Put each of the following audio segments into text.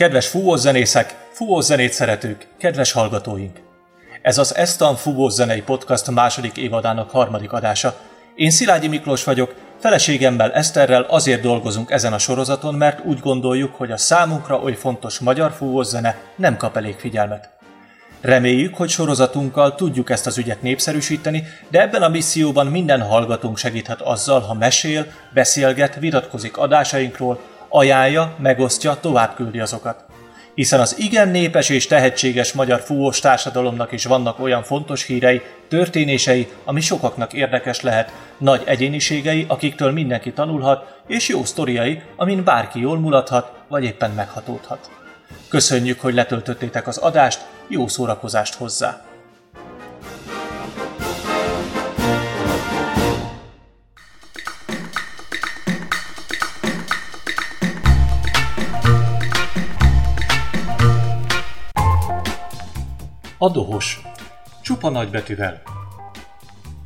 Kedves fúvózenészek, fúvózenét szeretők, kedves hallgatóink! Ez az Estan Fúvózenei Podcast második évadának harmadik adása. Én Szilágyi Miklós vagyok, feleségemmel Eszterrel azért dolgozunk ezen a sorozaton, mert úgy gondoljuk, hogy a számunkra oly fontos magyar fúvózene nem kap elég figyelmet. Reméljük, hogy sorozatunkkal tudjuk ezt az ügyet népszerűsíteni, de ebben a misszióban minden hallgatónk segíthet azzal, ha mesél, beszélget, vitatkozik adásainkról, ajánlja, megosztja, továbbküldi azokat. Hiszen az igen népes és tehetséges magyar fúvós társadalomnak is vannak olyan fontos hírei, történései, ami sokaknak érdekes lehet, nagy egyéniségei, akiktől mindenki tanulhat, és jó sztoriai, amin bárki jól mulathat, vagy éppen meghatódhat. Köszönjük, hogy letöltöttétek az adást, jó szórakozást hozzá! A dohos. Csupa nagybetűvel.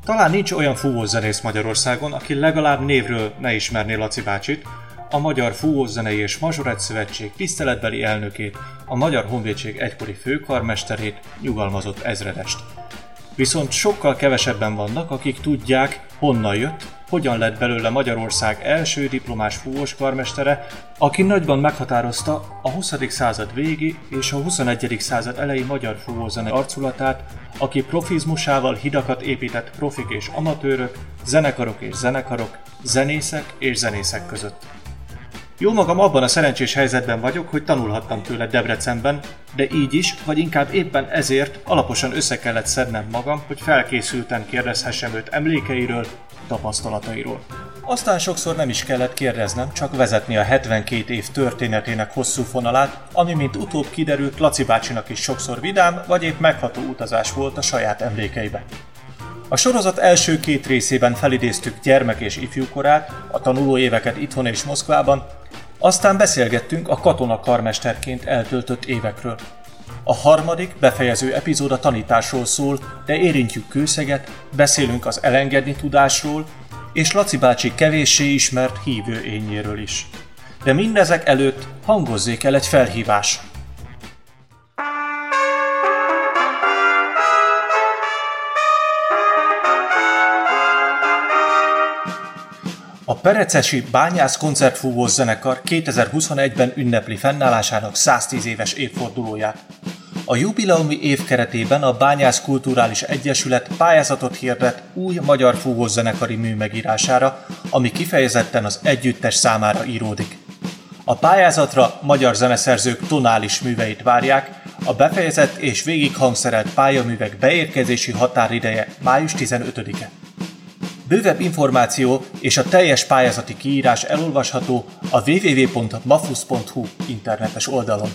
Talán nincs olyan fúvózenész Magyarországon, aki legalább névről ne ismerné Laci bácsit, a Magyar Fúvózenei és Mazsorett Szövetség tiszteletbeli elnökét, a Magyar Honvédség egykori főkarmesterét, nyugalmazott ezredest. Viszont sokkal kevesebben vannak, akik tudják, honnan jött, hogyan lett belőle Magyarország első diplomás fúvós karmestere, aki nagyban meghatározta a 20. század végi és a 21. század elejé magyar fúvózene arculatát, aki profizmusával hidakat épített profik és amatőrök, zenekarok és zenekarok, zenészek és zenészek között. Jó magam abban a szerencsés helyzetben vagyok, hogy tanulhattam tőle Debrecenben, de így is, vagy inkább éppen ezért alaposan össze kellett szednem magam, hogy felkészülten kérdezhessem őt emlékeiről, tapasztalatairól. Aztán sokszor nem is kellett kérdeznem, csak vezetni a 72 év történetének hosszú fonalát, ami mint utóbb kiderült Laci bácsinak is sokszor vidám, vagy épp megható utazás volt a saját emlékeibe. A sorozat első két részében felidéztük gyermek és ifjúkorát, a tanuló éveket itthon és Moszkvában, aztán beszélgettünk a katona karmesterként eltöltött évekről. A harmadik, befejező epizód a tanításról szól, de érintjük kőszeget, beszélünk az elengedni tudásról, és Laci bácsi kevéssé ismert hívő ényéről is. De mindezek előtt hangozzék el egy felhívás. Perecesi Bányász Koncertfúvós Zenekar 2021-ben ünnepli fennállásának 110 éves évfordulóját. A jubileumi év keretében a Bányász Kulturális Egyesület pályázatot hirdet új magyar fúvós zenekari mű megírására, ami kifejezetten az együttes számára íródik. A pályázatra magyar zeneszerzők tonális műveit várják, a befejezett és végighangszerelt pályaművek beérkezési határideje május 15-e. Bővebb információ és a teljes pályázati kiírás elolvasható a www.mafus.hu internetes oldalon.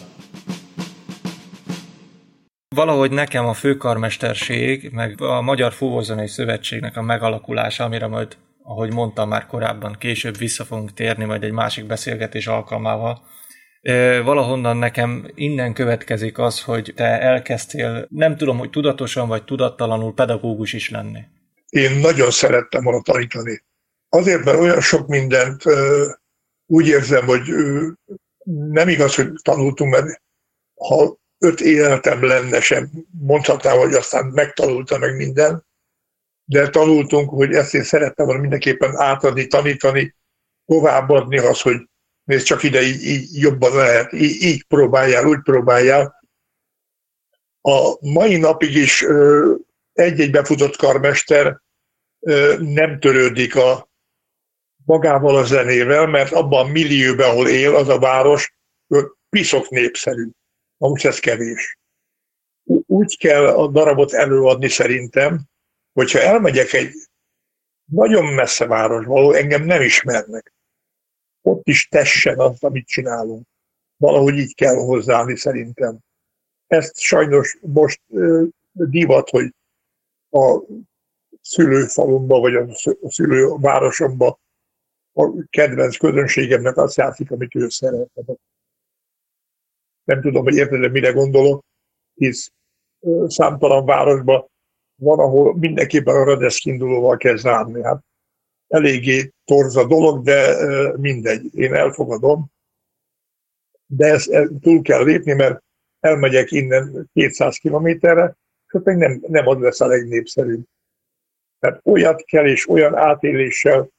Valahogy nekem a főkarmesterség, meg a Magyar Fúvózenei Szövetségnek a megalakulása, amire majd, ahogy mondtam már korábban, később vissza fogunk térni majd egy másik beszélgetés alkalmával, valahonnan nekem innen következik az, hogy te elkezdtél, nem tudom, hogy tudatosan vagy tudattalanul pedagógus is lenni én nagyon szerettem volna tanítani. Azért, mert olyan sok mindent úgy érzem, hogy nem igaz, hogy tanultunk, mert ha öt életem lenne sem, mondhatnám, hogy aztán megtanulta meg minden, de tanultunk, hogy ezt én szerettem volna mindenképpen átadni, tanítani, továbbadni az, hogy nézd csak ide, így, így jobban lehet, így, így próbáljál, úgy próbáljál. A mai napig is egy-egy befutott karmester nem törődik a magával a zenével, mert abban a millióban, ahol él az a város, piszok népszerű. Most ez kevés. Úgy kell a darabot előadni szerintem, hogyha elmegyek egy nagyon messze városba, ahol engem nem ismernek, ott is tessen azt, amit csinálunk. Valahogy így kell hozzáállni szerintem. Ezt sajnos most divat, hogy a szülőfalumba, vagy a szülővárosomba a kedvenc közönségemnek azt játszik, amit ő szeretne. Nem tudom, hogy érted, mire gondolok, hisz számtalan városban van, ahol mindenképpen a Radesz indulóval kell zárni. Hát eléggé torz a dolog, de mindegy, én elfogadom. de ezt túl kell lépni, mert elmegyek innen 200 kilométerre, és ott még nem, nem az lesz a legnépszerűbb. Tehát olyat kell, és olyan átéléssel,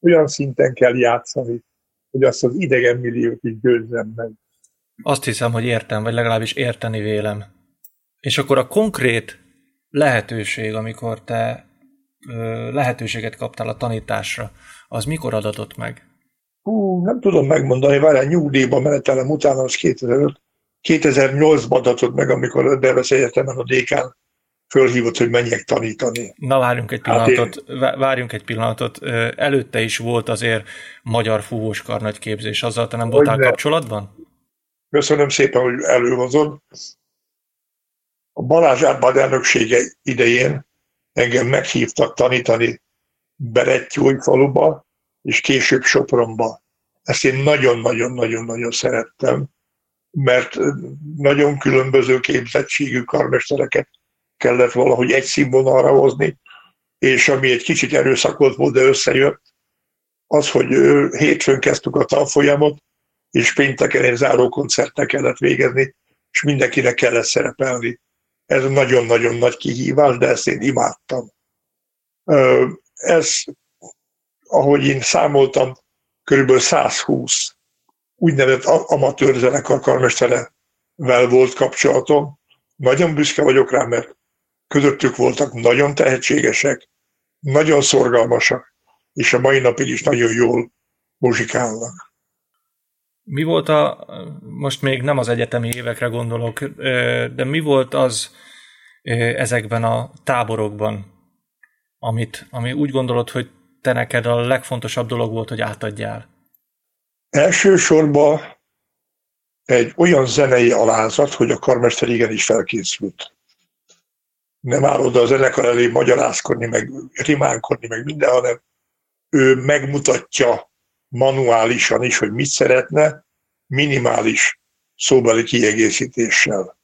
olyan szinten kell játszani, hogy azt az idegen milliót így győzzem meg. Azt hiszem, hogy értem, vagy legalábbis érteni vélem. És akkor a konkrét lehetőség, amikor te ö, lehetőséget kaptál a tanításra, az mikor adatott meg? Hú, nem tudom megmondani, várjál, nyugdíjba menetelem utána, az 2005. 2008-ban adatott meg, amikor a Debesz Egyetemen a dékán fölhívott, hogy menjek tanítani. Na várjunk egy pillanatot, hát én... várjunk egy pillanatot. Előtte is volt azért magyar fúvós karnagy képzés, azzal te nem voltál kapcsolatban? Köszönöm szépen, hogy előhozod. A Balázs Árpád elnöksége idején engem meghívtak tanítani Berettyúj faluba, és később Sopronba. Ezt én nagyon-nagyon-nagyon-nagyon szerettem, mert nagyon különböző képzettségű karmestereket kellett valahogy egy színvonalra hozni, és ami egy kicsit erőszakot volt, de összejött, az, hogy hétfőn kezdtük a tanfolyamot, és pénteken egy záró kellett végezni, és mindenkinek kellett szerepelni. Ez nagyon-nagyon nagy kihívás, de ezt én imádtam. Ez, ahogy én számoltam, körülbelül 120 úgynevezett amatőr zenekar karmesterevel volt kapcsolatom. Nagyon büszke vagyok rá, mert közöttük voltak nagyon tehetségesek, nagyon szorgalmasak, és a mai napig is nagyon jól muzsikálnak. Mi volt a, most még nem az egyetemi évekre gondolok, de mi volt az ezekben a táborokban, amit, ami úgy gondolod, hogy te neked a legfontosabb dolog volt, hogy átadjál? Elsősorban egy olyan zenei alázat, hogy a karmester igenis felkészült. Nem áll oda a zenekar elé magyarázkodni, meg rimánkodni, meg minden, hanem ő megmutatja manuálisan is, hogy mit szeretne, minimális szóbeli kiegészítéssel.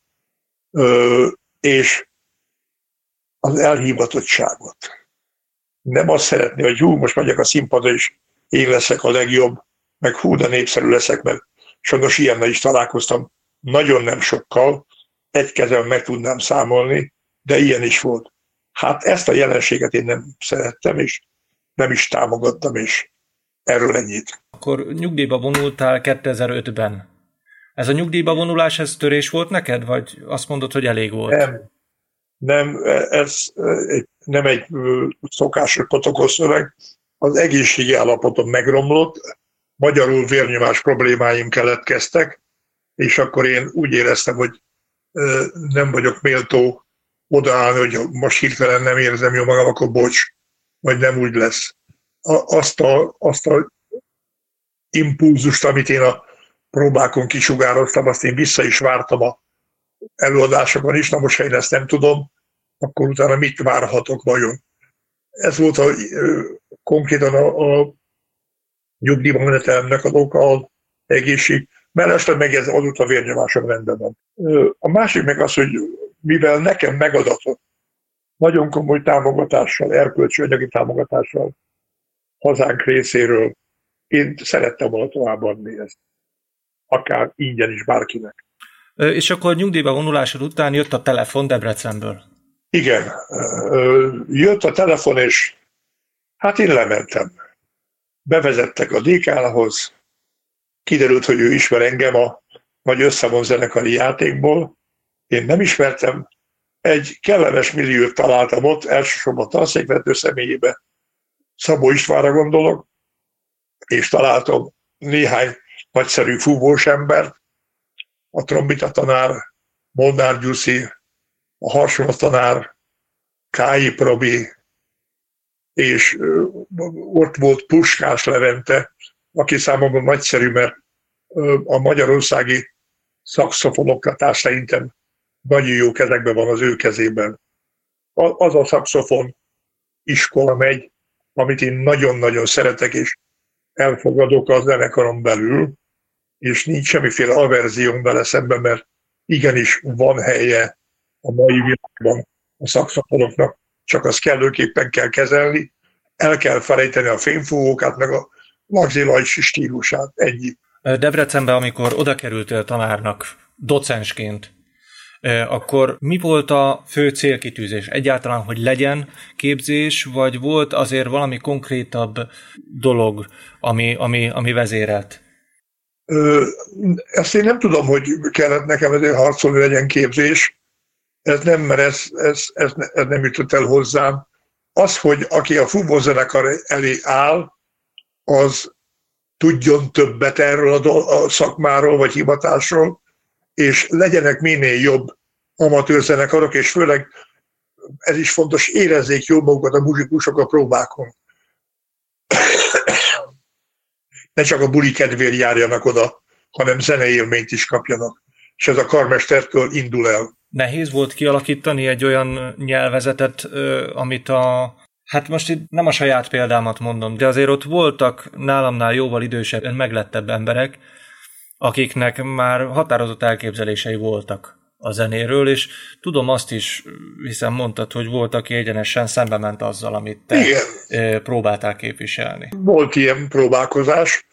Ö, és az elhivatottságot. Nem azt szeretné, hogy hú, most megyek a színpadra, és én leszek a legjobb, meg hú, de népszerű leszek, mert sajnos ilyennel is találkoztam, nagyon nem sokkal, egy kezem meg tudnám számolni, de ilyen is volt. Hát ezt a jelenséget én nem szerettem, és nem is támogattam, és erről ennyit. Akkor nyugdíjba vonultál 2005-ben. Ez a nyugdíjba vonulás, ez törés volt neked, vagy azt mondod, hogy elég volt? Nem. Nem, ez nem egy szokásos protokollszöveg. Az egészségi állapotom megromlott, magyarul vérnyomás problémáim keletkeztek, és akkor én úgy éreztem, hogy nem vagyok méltó odaállni, hogy most hirtelen nem érzem jól magam, akkor bocs, vagy nem úgy lesz. Azt a, azt a impulzust, amit én a próbákon kisugároztam, azt én vissza is vártam a előadásokon is, na most ha én ezt nem tudom, akkor utána mit várhatok vajon? Ez volt a, konkrétan a, a nyugdíjban menetelemnek az oka az egészség, mellesleg meg ez adott a vérnyomásom rendben van. A másik meg az, hogy mivel nekem megadatott nagyon komoly támogatással, erkölcsi anyagi támogatással hazánk részéről, én szerettem volna továbbadni ezt. Akár ingyen is bárkinek. És akkor nyugdíjba vonulásod után jött a telefon Debrecenből. Igen. Jött a telefon, és hát én lementem bevezettek a dékához, kiderült, hogy ő ismer engem a nagy összevon zenekari játékból. Én nem ismertem, egy kellemes milliót találtam ott, elsősorban tanszékvető személyébe, Szabó Istvánra gondolok, és találtam néhány nagyszerű fúvós embert, a trombita tanár, Molnár Gyuszi, a harsonat tanár, Kályi Probi, és ott volt Puskás Levente, aki számomra nagyszerű, mert a magyarországi szakszofonokatás szerintem nagyon jó kezekben van az ő kezében. Az a szakszofon iskola megy, amit én nagyon-nagyon szeretek, és elfogadok a zenekaron belül, és nincs semmiféle averzióm vele szemben, mert igenis van helye a mai világban a szakszofonoknak csak azt kellőképpen kell kezelni, el kell felejteni a fényfúvókat, meg a magzilaj stílusát, ennyi. Debrecenbe, amikor oda kerültél tanárnak, docensként, akkor mi volt a fő célkitűzés? Egyáltalán, hogy legyen képzés, vagy volt azért valami konkrétabb dolog, ami, ami, ami vezérelt? Ezt én nem tudom, hogy kellett nekem ezért harcolni, legyen képzés. Ez nem, mert ez, ez, ez, ez nem jutott el hozzám. Az, hogy aki a futballzenekar elé áll, az tudjon többet erről a, a szakmáról vagy hivatásról, és legyenek minél jobb amatőrzenekarok, és főleg ez is fontos, érezzék jól magukat a muzsikusok a próbákon. ne csak a buli kedvéért járjanak oda, hanem zeneélményt is kapjanak. És ez a karmestertől indul el. Nehéz volt kialakítani egy olyan nyelvezetet, amit a Hát most itt nem a saját példámat mondom, de azért ott voltak nálamnál jóval idősebb, meglettebb emberek, akiknek már határozott elképzelései voltak a zenéről, és tudom azt is, hiszen mondtad, hogy volt, aki egyenesen szembe ment azzal, amit te Igen. próbáltál képviselni. Volt ilyen próbálkozás,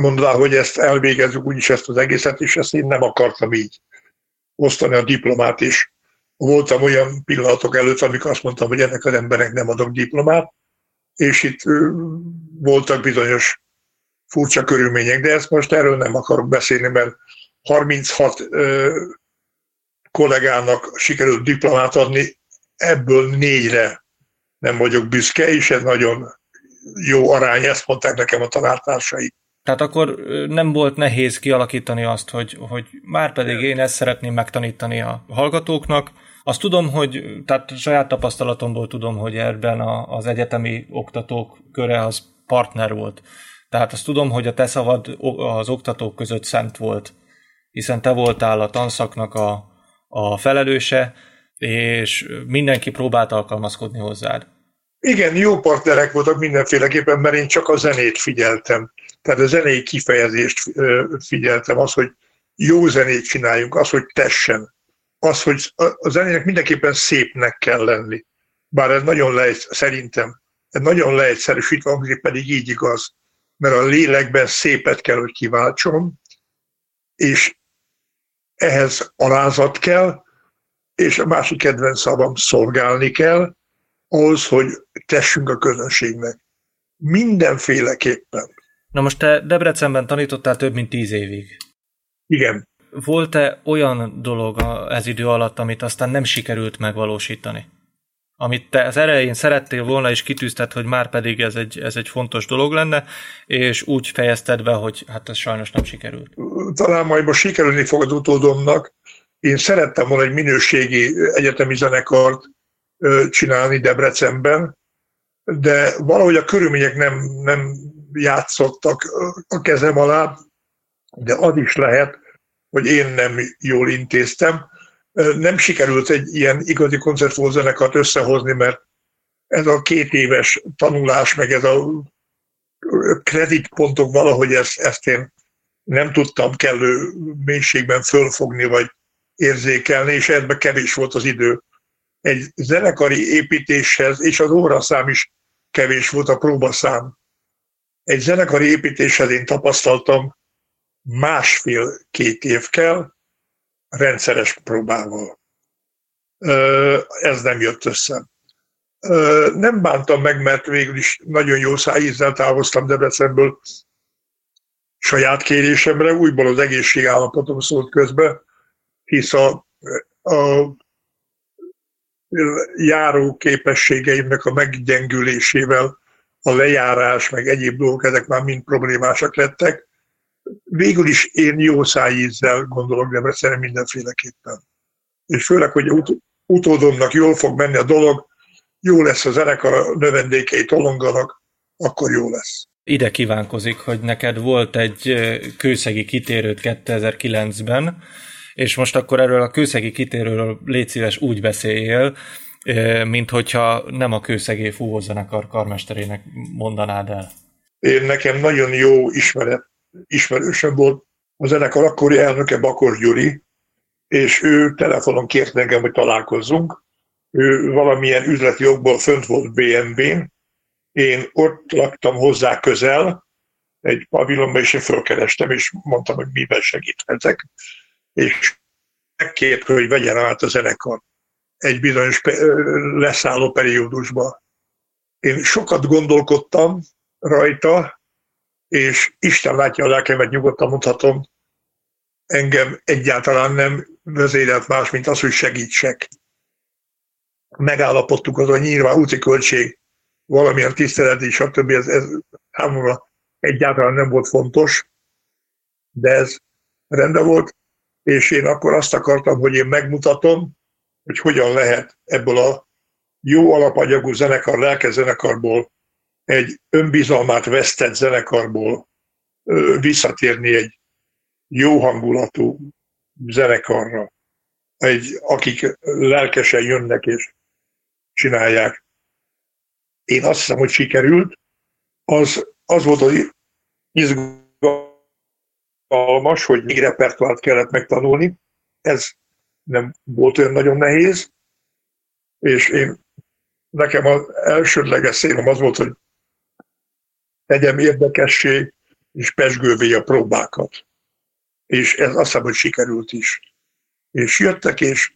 mondvá, hogy ezt elvégezzük úgyis ezt az egészet, és ezt én nem akartam így osztani a diplomát is. Voltam olyan pillanatok előtt, amikor azt mondtam, hogy ennek az emberek nem adok diplomát, és itt voltak bizonyos furcsa körülmények, de ezt most erről nem akarok beszélni, mert 36 ö, kollégának sikerült diplomát adni, ebből négyre nem vagyok büszke, és ez nagyon jó arány, ezt mondták nekem a tanártársai. Tehát akkor nem volt nehéz kialakítani azt, hogy, hogy már pedig én ezt szeretném megtanítani a hallgatóknak. Azt tudom, hogy, tehát saját tapasztalatomból tudom, hogy ebben az egyetemi oktatók köre az partner volt. Tehát azt tudom, hogy a te szavad az oktatók között szent volt, hiszen te voltál a tanszaknak a, a felelőse, és mindenki próbált alkalmazkodni hozzád. Igen, jó partnerek voltak mindenféleképpen, mert én csak a zenét figyeltem. Tehát a zenei kifejezést figyeltem, az, hogy jó zenét csináljunk, az, hogy tessen. Az, hogy a zenének mindenképpen szépnek kell lenni. Bár ez nagyon lehet, szerintem, ez nagyon leegyszerűsítve, hangzik, pedig így igaz. Mert a lélekben szépet kell, hogy kiváltson, és ehhez alázat kell, és a másik kedvenc szavam szolgálni kell, ahhoz, hogy tessünk a közönségnek. Mindenféleképpen. Na most te Debrecenben tanítottál több mint tíz évig. Igen. Volt-e olyan dolog ez idő alatt, amit aztán nem sikerült megvalósítani? Amit te az elején szerettél volna, és kitűzted, hogy már pedig ez egy, ez egy fontos dolog lenne, és úgy fejezted be, hogy hát ez sajnos nem sikerült. Talán majd most sikerülni fog az utódomnak. Én szerettem volna egy minőségi egyetemi zenekart csinálni Debrecenben, de valahogy a körülmények nem, nem játszottak a kezem alá, de az is lehet, hogy én nem jól intéztem. Nem sikerült egy ilyen igazi koncertfózenekart összehozni, mert ez a két éves tanulás, meg ez a kreditpontok valahogy ezt, ezt én nem tudtam kellő mélységben fölfogni, vagy érzékelni, és ebben kevés volt az idő. Egy zenekari építéshez, és az óraszám is kevés volt a próbaszám egy zenekari építéshez én tapasztaltam másfél-két év kell rendszeres próbával. Ez nem jött össze. Nem bántam meg, mert végül is nagyon jó szájízzel távoztam Debrecenből saját kérésemre, újból az egészségállapotom szólt közbe, hisz a, a járó képességeimnek a meggyengülésével a lejárás, meg egyéb dolgok, ezek már mind problémásak lettek. Végül is én jó szájízzel gondolok Debrecenre mindenféleképpen. És főleg, hogy ut- utódomnak jól fog menni a dolog, jó lesz a zenekar, a növendékei tolonganak, akkor jó lesz. Ide kívánkozik, hogy neked volt egy kőszegi kitérőt 2009-ben, és most akkor erről a kőszegi kitérőről légy szíves úgy beszéljél, mint hogyha nem a kőszegé fúvózenekar karmesterének mondanád el. Én nekem nagyon jó ismeret, ismerősöm volt a zenekar akkori elnöke Bakos Gyuri, és ő telefonon kért engem, hogy találkozzunk. Ő valamilyen üzleti jogból fönt volt BNB-n, én ott laktam hozzá közel, egy pavilonba, és én fölkerestem, és mondtam, hogy miben segíthetek, és megkért, hogy vegyen át a zenekar egy bizonyos leszálló periódusba. Én sokat gondolkodtam rajta, és Isten látja a lelkemet, nyugodtan mondhatom, engem egyáltalán nem vezérelt más, mint az, hogy segítsek. Megállapodtuk azon, nyilván úti költség, valamilyen tisztelet és stb. Ez, ez számomra egyáltalán nem volt fontos, de ez rendben volt, és én akkor azt akartam, hogy én megmutatom, hogy hogyan lehet ebből a jó alapanyagú zenekar, lelkezenekarból, egy önbizalmát vesztett zenekarból visszatérni egy jó hangulatú zenekarra, egy, akik lelkesen jönnek és csinálják. Én azt hiszem, hogy sikerült. Az, az volt az izgalmas, hogy még repertoárt kellett megtanulni. Ez nem volt olyan nagyon nehéz, és én nekem az elsődleges szélem az volt, hogy tegyem érdekessé és pesgővé a próbákat. És ez azt hiszem, hogy sikerült is. És jöttek, és,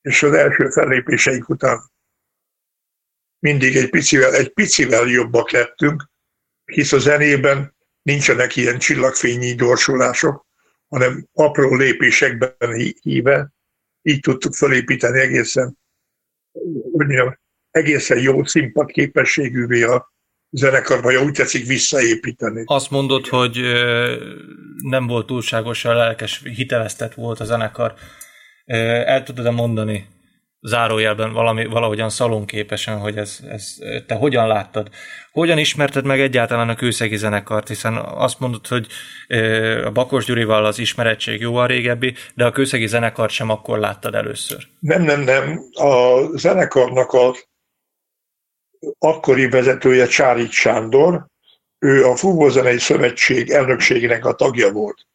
és az első fellépéseink után mindig egy picivel, egy picivel jobbak lettünk, hisz a zenében nincsenek ilyen csillagfényi gyorsulások, hanem apró lépésekben híve, így tudtuk felépíteni egészen, mondjam, egészen jó színpad képességűvé a zenekarba, ha úgy tetszik, visszaépíteni. Azt mondod, hogy nem volt túlságosan lelkes, hiteleztet volt a zenekar. El tudod-e mondani zárójelben valami, valahogyan szalonképesen, hogy ez, ez, te hogyan láttad? Hogyan ismerted meg egyáltalán a kőszegi zenekart? Hiszen azt mondod, hogy a Bakos Gyurival az ismerettség jóval régebbi, de a kőszegi zenekart sem akkor láttad először. Nem, nem, nem. A zenekarnak a akkori vezetője Csárit Sándor, ő a Fúvózenei Szövetség elnökségének a tagja volt.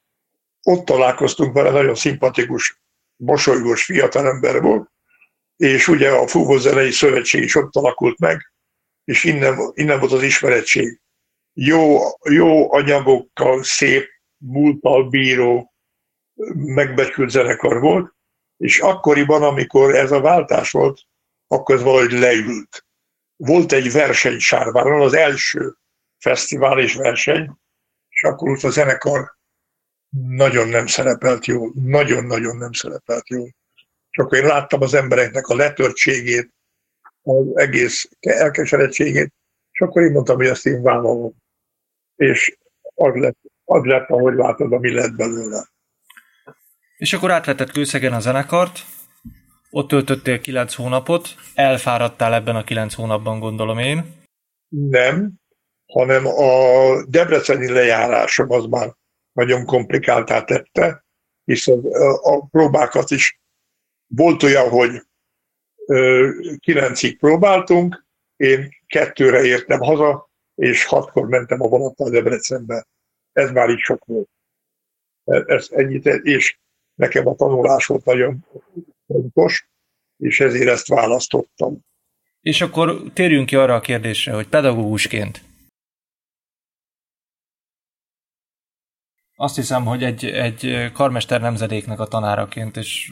Ott találkoztunk vele, nagyon szimpatikus, mosolygós fiatalember volt, és ugye a Fúvózenei Szövetség is ott alakult meg, és innen, innen volt az ismerettség. Jó, jó anyagokkal, szép múlttal bíró, megbecsült zenekar volt, és akkoriban, amikor ez a váltás volt, akkor ez valahogy leült volt egy verseny Sárváron, az első fesztivál és verseny, és akkor ott a zenekar nagyon nem szerepelt jól, nagyon-nagyon nem szerepelt jól. Csak én láttam az embereknek a letörtségét, az egész elkeserettségét, és akkor én mondtam, hogy ezt én vállalom. És az lett, az lett, ahogy látod, ami lett belőle. És akkor átvetett Kőszegen a zenekart, ott töltöttél kilenc hónapot, elfáradtál ebben a kilenc hónapban, gondolom én. Nem, hanem a debreceni lejárásom az már nagyon komplikáltá tette, hiszen a próbákat is volt olyan, hogy kilencig próbáltunk, én kettőre értem haza, és hatkor mentem a vonattal Debrecenbe. Ez már így sok volt. Ez ennyit, és nekem a tanulás volt nagyon fontos, és ezért ezt választottam. És akkor térjünk ki arra a kérdésre, hogy pedagógusként azt hiszem, hogy egy, egy karmester nemzedéknek a tanáraként, és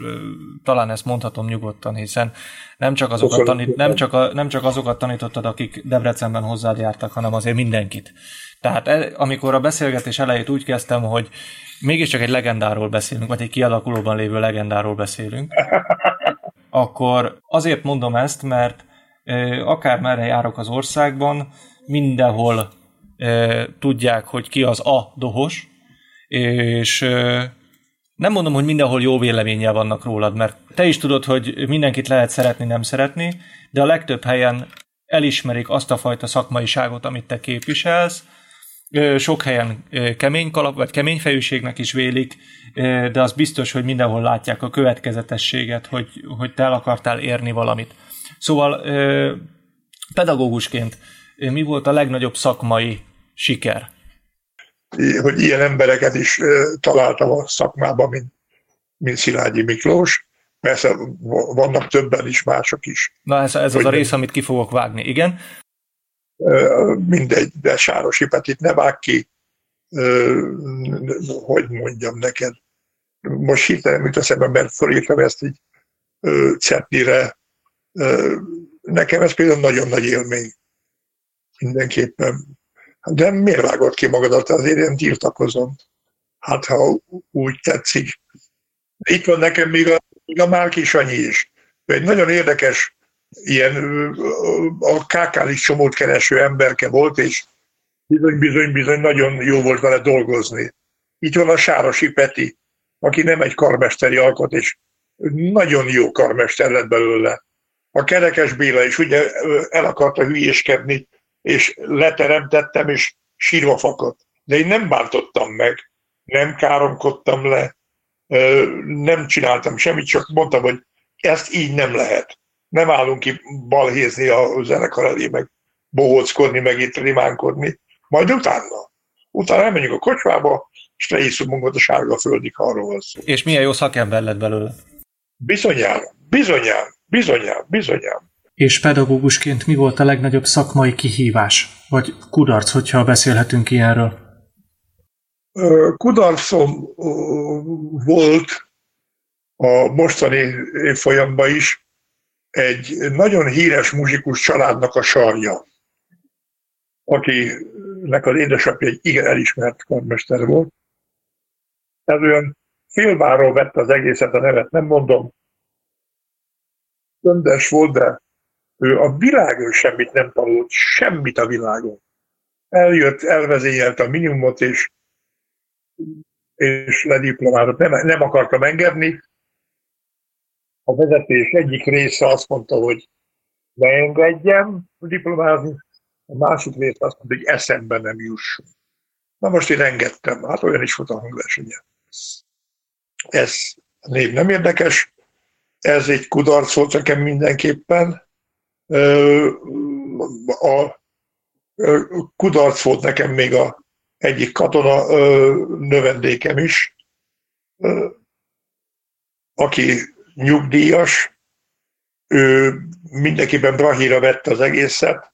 talán ezt mondhatom nyugodtan, hiszen nem csak, azokat tanít, nem, csak a, nem csak azokat tanítottad, akik Debrecenben hozzád jártak, hanem azért mindenkit. Tehát e, amikor a beszélgetés elejét úgy kezdtem, hogy mégiscsak egy legendáról beszélünk, vagy egy kialakulóban lévő legendáról beszélünk, akkor azért mondom ezt, mert akár merre járok az országban, mindenhol tudják, hogy ki az a dohos, és nem mondom, hogy mindenhol jó véleménnyel vannak rólad, mert te is tudod, hogy mindenkit lehet szeretni, nem szeretni, de a legtöbb helyen elismerik azt a fajta szakmaiságot, amit te képviselsz, sok helyen kemény kalap, vagy kemény fejűségnek is vélik, de az biztos, hogy mindenhol látják a következetességet, hogy, hogy te el akartál érni valamit. Szóval pedagógusként mi volt a legnagyobb szakmai siker? Hogy ilyen embereket is találtam a szakmában, mint, mint Szilágyi Miklós. Persze vannak többen is, mások is. Na ez, ez az a rész, amit ki fogok vágni, igen? mindegy, de Sárosi Petit ne vág ki, hogy mondjam neked, most hirtelen mit eszembe, mert fölírtam ezt így cetnire. Nekem ez például nagyon nagy élmény. Mindenképpen. De miért vágod ki magadat? Azért én tiltakozom. Hát, ha úgy tetszik. Itt van nekem még a, még a Márki Sanyi is. Ő egy nagyon érdekes ilyen a kákális csomót kereső emberke volt, és bizony, bizony, bizony nagyon jó volt vele dolgozni. Itt van a Sárosi Peti, aki nem egy karmesteri alkot, és nagyon jó karmester lett belőle. A Kerekes Béla is ugye el akarta hülyéskedni, és leteremtettem, és sírva fakadt. De én nem bántottam meg, nem káromkodtam le, nem csináltam semmit, csak mondtam, hogy ezt így nem lehet. Nem állunk ki balhézni a zenekar elé, meg bohóckodni, meg itt rimánkodni. Majd utána. Utána elmenjünk a kocsmába, és lehiszunk magunkat a sárga földig, arról szó. És milyen jó szakember lett belőle. Bizonyám, bizonyám, bizonyám, bizonyám. És pedagógusként mi volt a legnagyobb szakmai kihívás? Vagy kudarc, hogyha beszélhetünk ilyenről? Kudarcom volt a mostani évfolyamban is egy nagyon híres muzsikus családnak a sarja, akinek az édesapja egy igen elismert karmester volt. Ez olyan félváról vette az egészet, a nevet nem mondom. Öndes volt, de ő a világon semmit nem tanult, semmit a világon. Eljött, elvezényelt a minimumot, és, és lediplomázott. Nem, nem akartam engedni. A vezetés egyik része azt mondta, hogy ne engedjem diplomázni, a másik része azt mondta, hogy eszembe nem jusson. Na most én engedtem, hát olyan is volt a hangversenye. Ez név nem érdekes, ez egy kudarc volt nekem mindenképpen. A kudarc volt nekem még a egyik katona növendékem is, aki nyugdíjas, ő mindenképpen Brahira vette az egészet,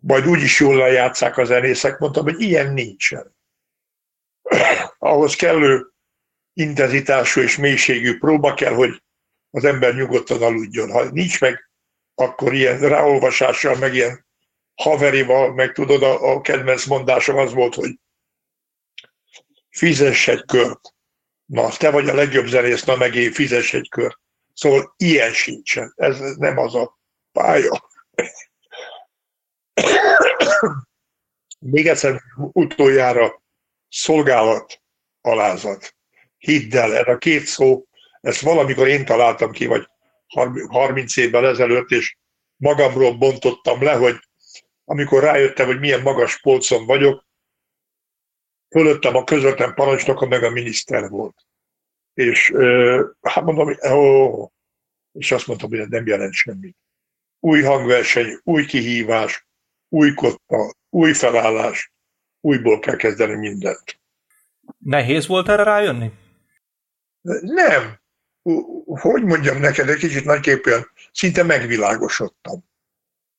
majd úgy is jól lejátszák a zenészek, mondtam, hogy ilyen nincsen. Ahhoz kellő intenzitású és mélységű próba kell, hogy az ember nyugodtan aludjon. Ha nincs meg, akkor ilyen ráolvasással, meg ilyen haverival, meg tudod, a, a kedvenc mondásom az volt, hogy fizess egy kört. Na, te vagy a legjobb zenész, na meg én fizess egy kört. Szóval ilyen sincsen. Ez nem az a pálya. Még egyszer utoljára szolgálat, alázat. Hidd el, ez a két szó, ezt valamikor én találtam ki, vagy 30 évvel ezelőtt, és magamról bontottam le, hogy amikor rájöttem, hogy milyen magas polcon vagyok, fölöttem a közvetlen parancsnoka, meg a miniszter volt. És hát mondom, ó, és azt mondtam, hogy ez nem jelent semmit. Új hangverseny, új kihívás, új kotta, új felállás, újból kell kezdeni mindent. Nehéz volt erre rájönni? Nem. Hogy mondjam neked, egy kicsit nagyképpen, szinte megvilágosodtam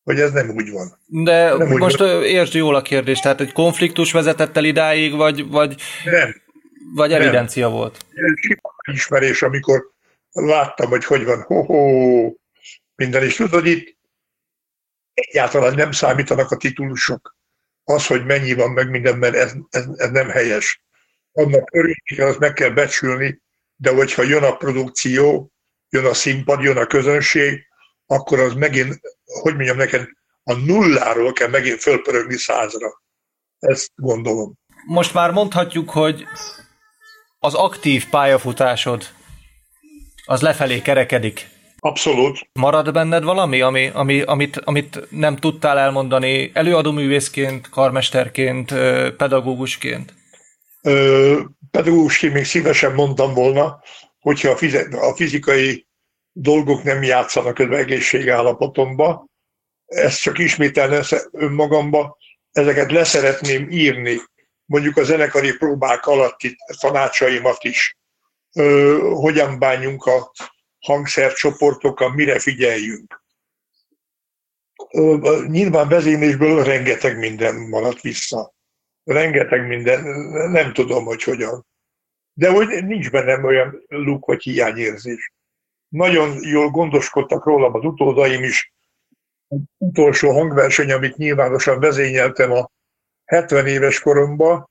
hogy ez nem úgy van. De nem most van. értsd jól a kérdést, tehát egy konfliktus vezetett el idáig, vagy, vagy, nem. vagy evidencia nem. volt? Ismerés, amikor láttam, hogy hogy van, ho-ho, minden is. Tudod, itt egyáltalán nem számítanak a titulusok. Az, hogy mennyi van meg minden, mert ez, ez, ez nem helyes. Annak örülni az meg kell becsülni, de hogyha jön a produkció, jön a színpad, jön a közönség, akkor az megint, hogy mondjam neked, a nulláról kell megint fölpörögni százra. Ezt gondolom. Most már mondhatjuk, hogy az aktív pályafutásod az lefelé kerekedik. Abszolút. Marad benned valami, ami, ami, amit, amit nem tudtál elmondani előadóművészként, karmesterként, pedagógusként? Ö, pedagógusként még szívesen mondtam volna, hogyha a fizikai dolgok nem játszanak az egészségállapotomba, ezt csak ismételni önmagamba, ezeket leszeretném írni, mondjuk a zenekari próbák alatti tanácsaimat is, ö, hogyan bánjunk a hangszercsoportokkal, mire figyeljünk. Ö, nyilván vezénylésből rengeteg minden maradt vissza. Rengeteg minden, nem tudom, hogy hogyan. De hogy nincs bennem olyan luk vagy hiányérzés. Nagyon jól gondoskodtak rólam az utódaim is. Az utolsó hangverseny, amit nyilvánosan vezényeltem a 70 éves koromban,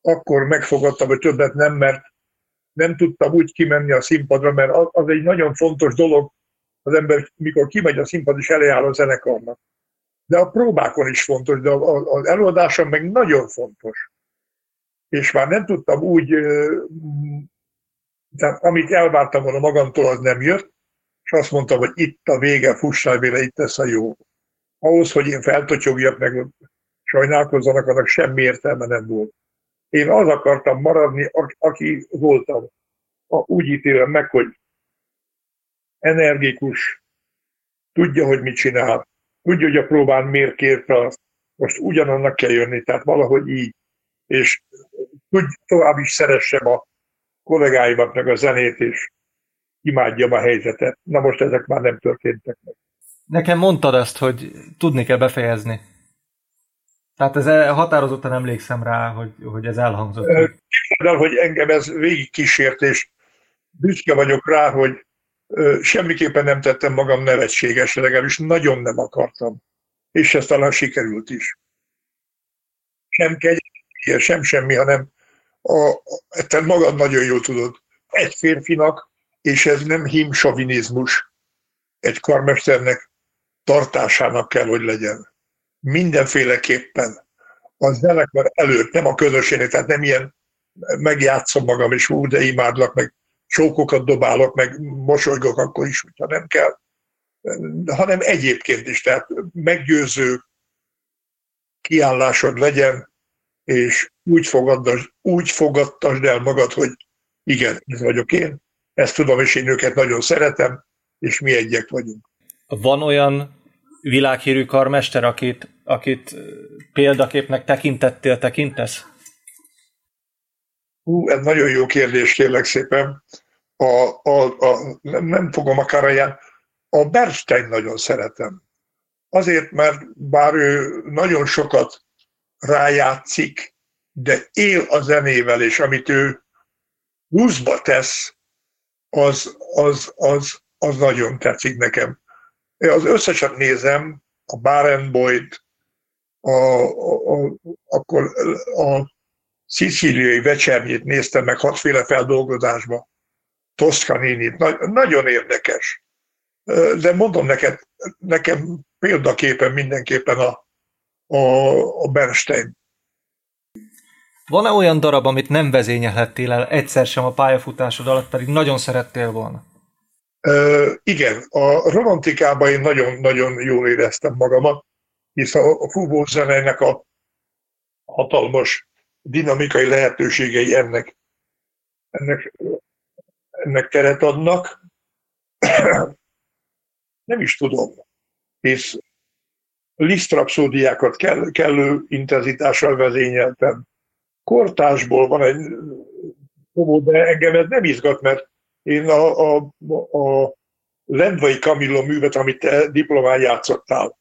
akkor megfogadtam, hogy többet nem, mert nem tudtam úgy kimenni a színpadra, mert az egy nagyon fontos dolog, az ember, mikor kimegy a színpad, és eléáll a zenekarnak. De a próbákon is fontos, de az előadáson meg nagyon fontos. És már nem tudtam úgy, tehát amit elvártam volna magamtól, az nem jött, és azt mondtam, hogy itt a vége, fussál vele, itt lesz a jó. Ahhoz, hogy én feltocsogjak, meg sajnálkozzanak, annak semmi értelme nem volt. Én az akartam maradni, aki voltam. Úgy ítélem meg, hogy energikus, tudja, hogy mit csinál, tudja, hogy a próbán miért kérte azt, most ugyanannak kell jönni, tehát valahogy így, és tudja, tovább is szeressem a kollégáimat, meg a zenét, és imádjam a helyzetet. Na most ezek már nem történtek meg. Nekem mondtad ezt, hogy tudni kell befejezni. Tehát ez e- határozottan emlékszem rá, hogy, hogy ez elhangzott. Képzeld hogy engem ez végig kísért, és büszke vagyok rá, hogy semmiképpen nem tettem magam nevetséges, legalábbis nagyon nem akartam. És ez talán sikerült is. Sem kegy, sem semmi, hanem a, te magad nagyon jól tudod. Egy férfinak, és ez nem himsavinizmus, egy karmesternek tartásának kell, hogy legyen mindenféleképpen a zenekar előtt, nem a közösségnek, tehát nem ilyen megjátszom magam, és úgy, de imádlak, meg sókokat dobálok, meg mosolygok akkor is, hogyha nem kell, hanem egyébként is, tehát meggyőző kiállásod legyen, és úgy fogadtasd, úgy fogadtasd el magad, hogy igen, ez vagyok én, ezt tudom, és én őket nagyon szeretem, és mi egyek vagyunk. Van olyan világhírű karmester, akit, akit példaképnek tekintettél, tekintesz? Hú, ez nagyon jó kérdés, kérlek szépen. A, a, a, nem, nem fogom akár ilyen. A Bernstein nagyon szeretem. Azért, mert bár ő nagyon sokat rájátszik, de él a zenével, és amit ő húzba tesz, az, az, az, az nagyon tetszik nekem. Az összeset nézem, a Barenboyd, a, a, a, akkor a szicíliai vecsernyét néztem meg hatféle feldolgozásba, Toscaninit, na, nagyon érdekes. De mondom neked, nekem példaképpen mindenképpen a, a, a Bernstein. Van-e olyan darab, amit nem vezényelhettél el egyszer sem a pályafutásod alatt, pedig nagyon szerettél volna? igen, a romantikában én nagyon-nagyon jól éreztem magamat, hisz a, a fúvó zenének a hatalmas dinamikai lehetőségei ennek, ennek, ennek teret adnak. Nem is tudom, hisz lisztrapszódiákat kell, kellő intenzitással vezényeltem. Kortásból van egy de engem ez nem izgat, mert én a, a, a Lendvai Kamilla művet, amit te diplomán játszottál,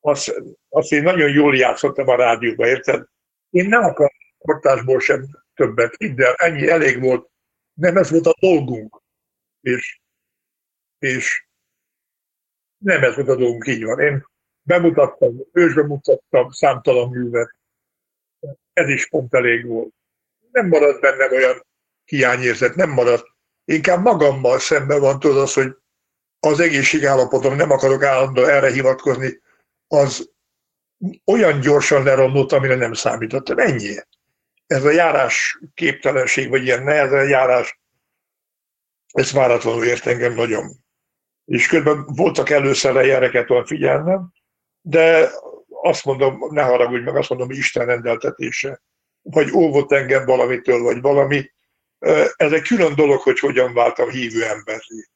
azt, azt én nagyon jól játszottam a rádióban, érted? Én nem akartam kortásból sem többet, hidd el, ennyi elég volt. Nem ez volt a dolgunk. És, és nem ez volt a dolgunk, így van. Én bemutattam, ősbe mutattam számtalan művet. Ez is pont elég volt. Nem maradt bennem olyan hiányérzet, nem maradt inkább magammal szemben van tudod az, hogy az egészségállapotom, nem akarok állandóan erre hivatkozni, az olyan gyorsan leromlott, amire nem számítottam. Ennyi. Ez a járás képtelenség, vagy ilyen nehezen járás, ez váratlanul ért engem nagyon. És közben voltak először jeleket olyan figyelnem, de azt mondom, ne haragudj meg, azt mondom, Isten rendeltetése. Vagy óvott engem valamitől, vagy valami, ez egy külön dolog, hogy hogyan váltam hívő emberi.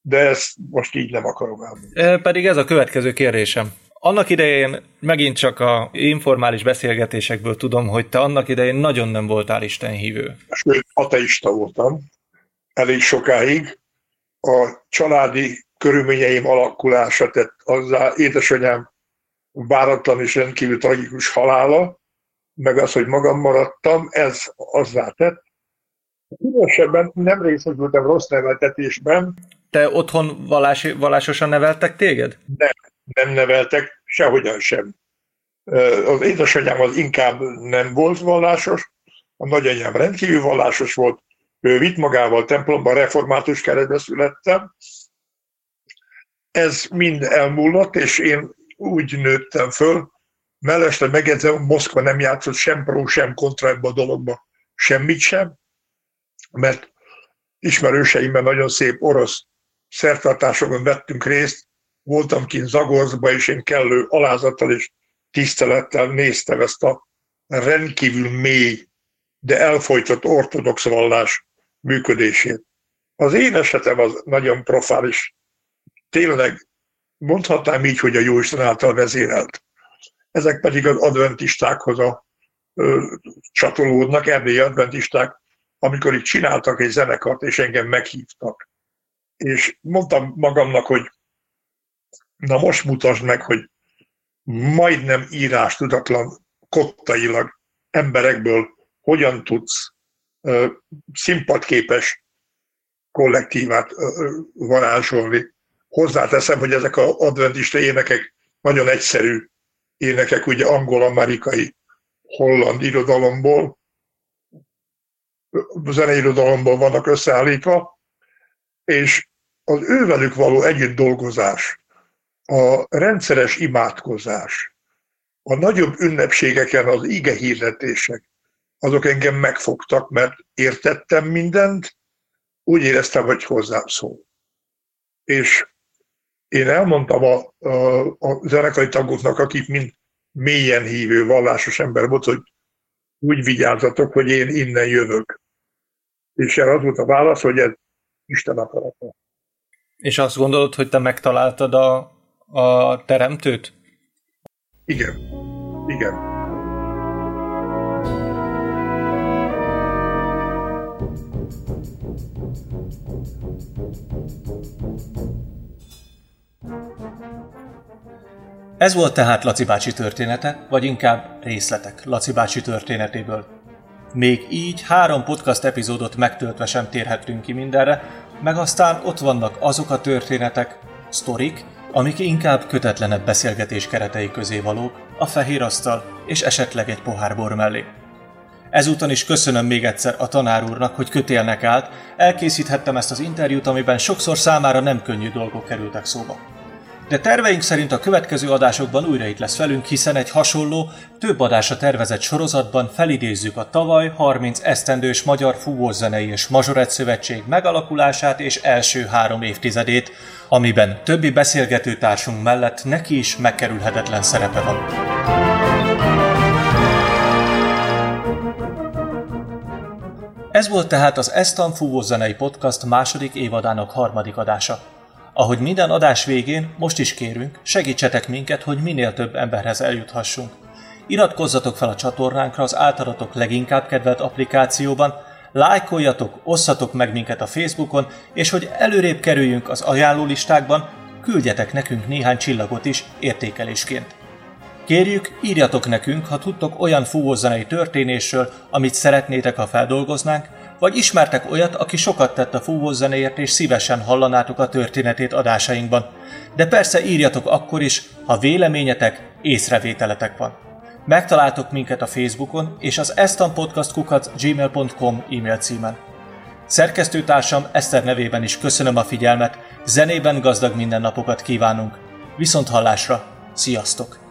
De ezt most így nem akarom elmondani. Pedig ez a következő kérdésem. Annak idején megint csak a informális beszélgetésekből tudom, hogy te annak idején nagyon nem voltál Isten hívő. Sőt, ateista voltam elég sokáig. A családi körülményeim alakulása tett azzá édesanyám váratlan és rendkívül tragikus halála, meg az, hogy magam maradtam, ez azzá tett. Különösebben nem részesültem rossz neveltetésben. Te otthon vallási, vallásosan neveltek téged? Nem, nem neveltek, sehogyan sem. Az édesanyám az inkább nem volt vallásos, a nagyanyám rendkívül vallásos volt, ő vitt magával templomban, református keretbe születtem. Ez mind elmúlott, és én úgy nőttem föl, mellestre megjegyzem, Moszkva nem játszott sem pró, sem kontra ebbe a dologba, semmit sem, mert ismerőseimben nagyon szép orosz szertartásokon vettünk részt, voltam kint Zagorszba, és én kellő alázattal és tisztelettel néztem ezt a rendkívül mély, de elfolytott ortodox vallás működését. Az én esetem az nagyon profális. Tényleg mondhatnám így, hogy a Jóisten által vezérelt. Ezek pedig az adventistákhoz a, ö, csatolódnak, erdélyi adventisták, amikor itt csináltak egy zenekart, és engem meghívtak. És mondtam magamnak, hogy na most mutasd meg, hogy majdnem írás tudatlan kottailag emberekből hogyan tudsz ö, színpadképes kollektívát ö, varázsolni. Hozzáteszem, hogy ezek az adventista énekek nagyon egyszerű énekek, ugye angol-amerikai, holland irodalomból, zeneirodalomból vannak összeállítva, és az ővelük való együtt dolgozás, a rendszeres imádkozás, a nagyobb ünnepségeken az ige hirdetések, azok engem megfogtak, mert értettem mindent, úgy éreztem, hogy hozzám szól. És én elmondtam a, a, a zenekari tagoknak, akik mind mélyen hívő, vallásos ember volt, hogy úgy vigyázzatok, hogy én innen jövök. És erre az volt a válasz, hogy ez Isten akarata. És azt gondolod, hogy te megtaláltad a, a teremtőt? Igen. Igen. Ez volt tehát Laci bácsi története, vagy inkább részletek Laci bácsi történetéből. Még így három podcast epizódot megtöltve sem térhetünk ki mindenre, meg aztán ott vannak azok a történetek, sztorik, amik inkább kötetlenebb beszélgetés keretei közé valók, a fehér asztal és esetleg egy pohár bor mellé. Ezúton is köszönöm még egyszer a tanár úrnak, hogy kötélnek állt, elkészíthettem ezt az interjút, amiben sokszor számára nem könnyű dolgok kerültek szóba. De terveink szerint a következő adásokban újra itt lesz velünk, hiszen egy hasonló, több adásra tervezett sorozatban felidézzük a tavaly 30 esztendős Magyar Fúvózenei és Mazsorett Szövetség megalakulását és első három évtizedét, amiben többi beszélgető társunk mellett neki is megkerülhetetlen szerepe van. Ez volt tehát az Estan Fúvózenei Podcast második évadának harmadik adása. Ahogy minden adás végén, most is kérünk, segítsetek minket, hogy minél több emberhez eljuthassunk. Iratkozzatok fel a csatornánkra az általatok leginkább kedvelt applikációban, lájkoljatok, osszatok meg minket a Facebookon, és hogy előrébb kerüljünk az ajánlólistákban, küldjetek nekünk néhány csillagot is értékelésként. Kérjük, írjatok nekünk, ha tudtok olyan fúvózenei történésről, amit szeretnétek, ha feldolgoznánk, vagy ismertek olyat, aki sokat tett a fúvózenéért és szívesen hallanátok a történetét adásainkban. De persze írjatok akkor is, ha véleményetek, észrevételetek van. Megtaláltok minket a Facebookon és az estanpodcastkukat gmail.com e-mail címen. Szerkesztőtársam Eszter nevében is köszönöm a figyelmet, zenében gazdag mindennapokat kívánunk. Viszont hallásra, sziasztok!